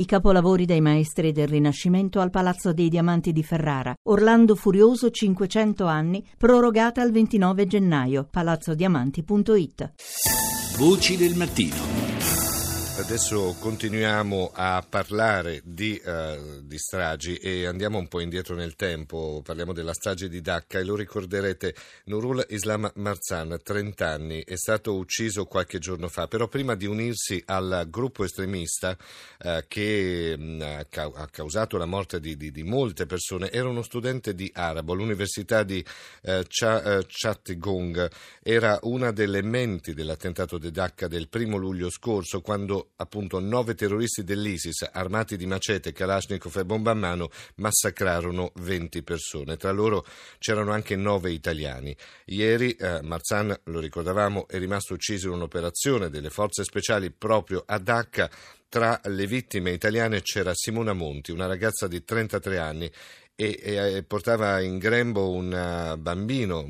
I capolavori dei maestri del Rinascimento al Palazzo dei Diamanti di Ferrara. Orlando Furioso 500 anni, prorogata al 29 gennaio. palazzodiamanti.it. Voci del mattino. Adesso continuiamo a parlare di, uh, di, stragi e andiamo un po' indietro nel tempo. Parliamo della strage di Dacca e lo ricorderete. Nurul Islam Marzan, 30 anni, è stato ucciso qualche giorno fa, però prima di unirsi al gruppo estremista uh, che mh, mm, ha causato la morte di, di, di, molte persone, era uno studente di arabo all'università di uh, Chattagong. Era una delle menti dell'attentato di Dacca del primo luglio scorso, quando appunto nove terroristi dell'ISIS armati di macete, kalashnikov e bomba a mano massacrarono 20 persone. Tra loro c'erano anche nove italiani. Ieri eh, Marzan, lo ricordavamo, è rimasto ucciso in un'operazione delle forze speciali proprio a Dacca. Tra le vittime italiane c'era Simona Monti, una ragazza di 33 anni e, e, portava in grembo un uh, bambino,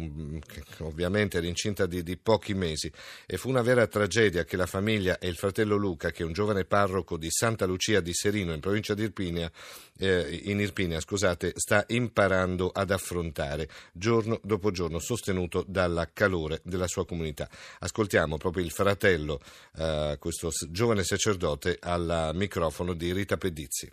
che ovviamente era incinta di, di, pochi mesi, e fu una vera tragedia che la famiglia e il fratello Luca, che è un giovane parroco di Santa Lucia di Serino, in provincia di Irpinia, eh, in Irpinia, scusate, sta imparando ad affrontare giorno dopo giorno, sostenuto dal calore della sua comunità. Ascoltiamo proprio il fratello, eh, questo giovane sacerdote, al microfono di Rita Pedizzi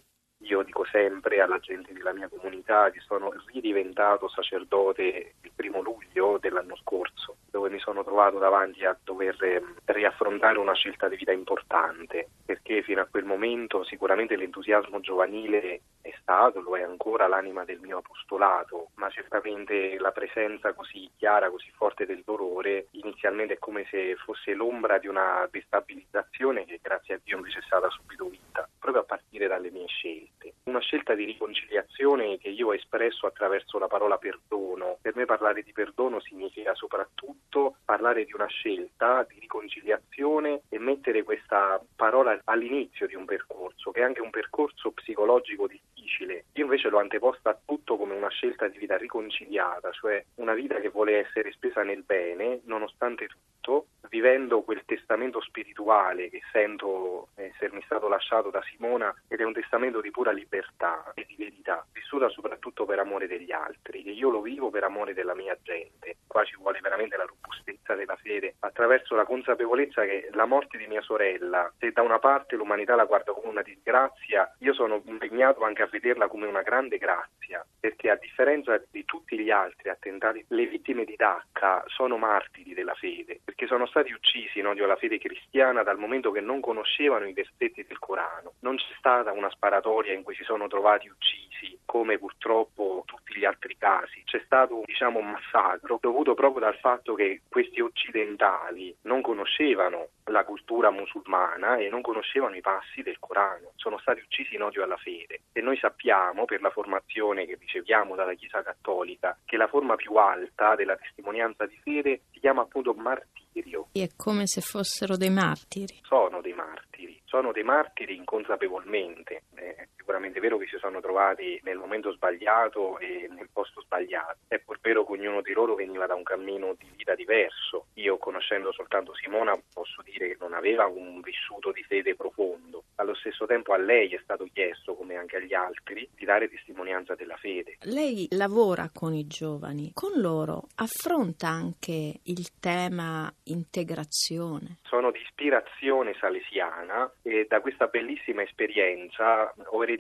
sempre alla gente della mia comunità che sono ridiventato sacerdote il primo luglio dell'anno scorso, dove mi sono trovato davanti a dover ehm, riaffrontare una scelta di vita importante, perché fino a quel momento sicuramente l'entusiasmo giovanile è stato, lo è ancora l'anima del mio apostolato, ma certamente la presenza così chiara, così forte del dolore, inizialmente è come se fosse l'ombra di una destabilizzazione che grazie a Dio invece è stata subito vinta, proprio a partire dalle mie scelte una scelta di riconciliazione che io ho espresso attraverso la parola perdono. Per me parlare di perdono significa soprattutto parlare di una scelta di riconciliazione e mettere questa parola all'inizio di un percorso, che è anche un percorso psicologico difficile. Io invece l'ho anteposta a tutto come una scelta di vita riconciliata, cioè una vita che vuole essere spesa nel bene, nonostante tutto, vivendo quel testamento spirituale che sento essermi stato lasciato da Simona ed è un testamento di pura libertà e di verità, vissuta soprattutto per amore degli altri, che io lo vivo per amore della mia gente. Qua ci vuole veramente la robustezza fede, attraverso la consapevolezza che la morte di mia sorella, se da una parte l'umanità la guarda come una disgrazia, io sono impegnato anche a vederla come una grande grazia, perché a differenza di tutti gli altri attentati, le vittime di Dacca sono martiri della fede, perché sono stati uccisi in odio alla fede cristiana dal momento che non conoscevano i versetti del Corano. Non c'è stata una sparatoria in cui si sono trovati uccisi, come purtroppo tutti gli altri casi. C'è stato diciamo, un massacro dovuto proprio dal fatto che questi occidentali non conoscevano la cultura musulmana e non conoscevano i passi del Corano. Sono stati uccisi in odio alla fede. E noi sappiamo, per la formazione che riceviamo dalla Chiesa Cattolica, che la forma più alta della testimonianza di fede si chiama appunto martirio. È come se fossero dei martiri. Sono dei martiri, sono dei martiri inconsapevolmente. È sicuramente vero che si sono trovati nel momento sbagliato e nel posto sbagliato. È pur vero che ognuno di loro veniva da un cammino di vita diverso. Io, conoscendo soltanto Simona, posso dire che non aveva un vissuto di fede profondo. Allo stesso tempo a lei è stato chiesto, come anche agli altri, di dare testimonianza della fede. Lei lavora con i giovani, con loro affronta anche il tema integrazione. Sono di ispirazione salesiana e da questa bellissima esperienza ho ereditato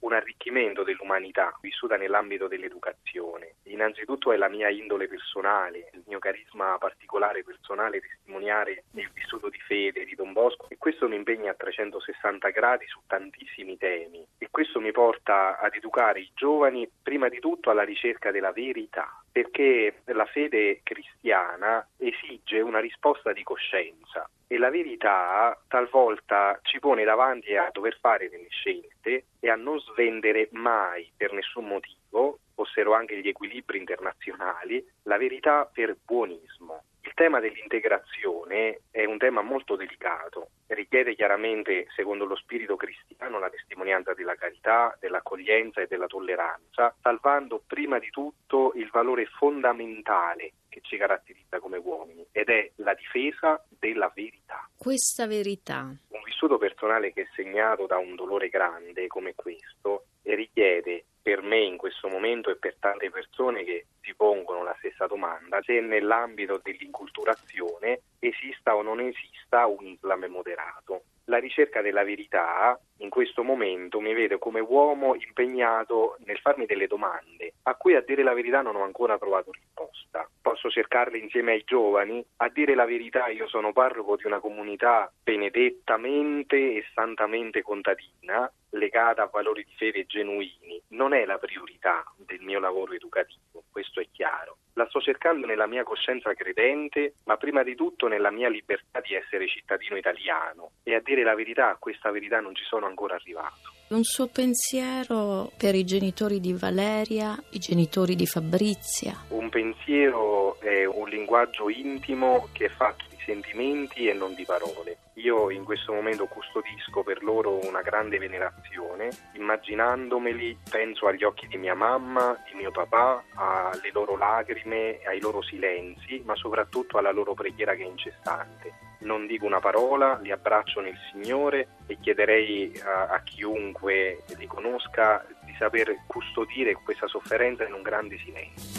un arricchimento dell'umanità vissuta nell'ambito dell'educazione. Innanzitutto è la mia indole personale, il mio carisma particolare personale testimoniare il vissuto di fede di Don Bosco e questo mi impegna a 360 gradi su tantissimi temi e questo mi porta ad educare i giovani prima di tutto alla ricerca della verità, perché la fede cristiana esige una risposta di coscienza e la verità talvolta ci pone davanti a dover fare delle scelte e a non svendere mai per nessun motivo, fossero anche gli equilibri internazionali, la verità per buonismo. Il tema dell'integrazione è un tema molto delicato, richiede chiaramente, secondo lo spirito cristiano, la testimonianza della carità, dell'accoglienza e della tolleranza, salvando prima di tutto il valore fondamentale che ci caratterizza come uomini ed è la difesa della verità. Questa verità vissuto personale che è segnato da un dolore grande come questo richiede per me in questo momento e per tante persone che si pongono la stessa domanda se nell'ambito dell'inculturazione esista o non esista un Islam moderato. La ricerca della verità in questo momento mi vede come uomo impegnato nel farmi delle domande a cui a dire la verità non ho ancora trovato risposta. Posso cercarle insieme ai giovani. A dire la verità io sono parroco di una comunità benedettamente e santamente contadina legata a valori di fede genuini. Non è la priorità del mio lavoro educativo, questo è chiaro. La sto cercando nella mia coscienza credente, ma prima di tutto nella mia libertà di essere cittadino italiano. E a dire la verità, a questa verità non ci sono ancora arrivato. Un suo pensiero per i genitori di Valeria, i genitori di Fabrizia? Un pensiero è un linguaggio intimo che è fatto sentimenti e non di parole. Io in questo momento custodisco per loro una grande venerazione, immaginandomeli penso agli occhi di mia mamma, di mio papà, alle loro lacrime, ai loro silenzi, ma soprattutto alla loro preghiera che è incessante. Non dico una parola, li abbraccio nel Signore e chiederei a, a chiunque li conosca di saper custodire questa sofferenza in un grande silenzio.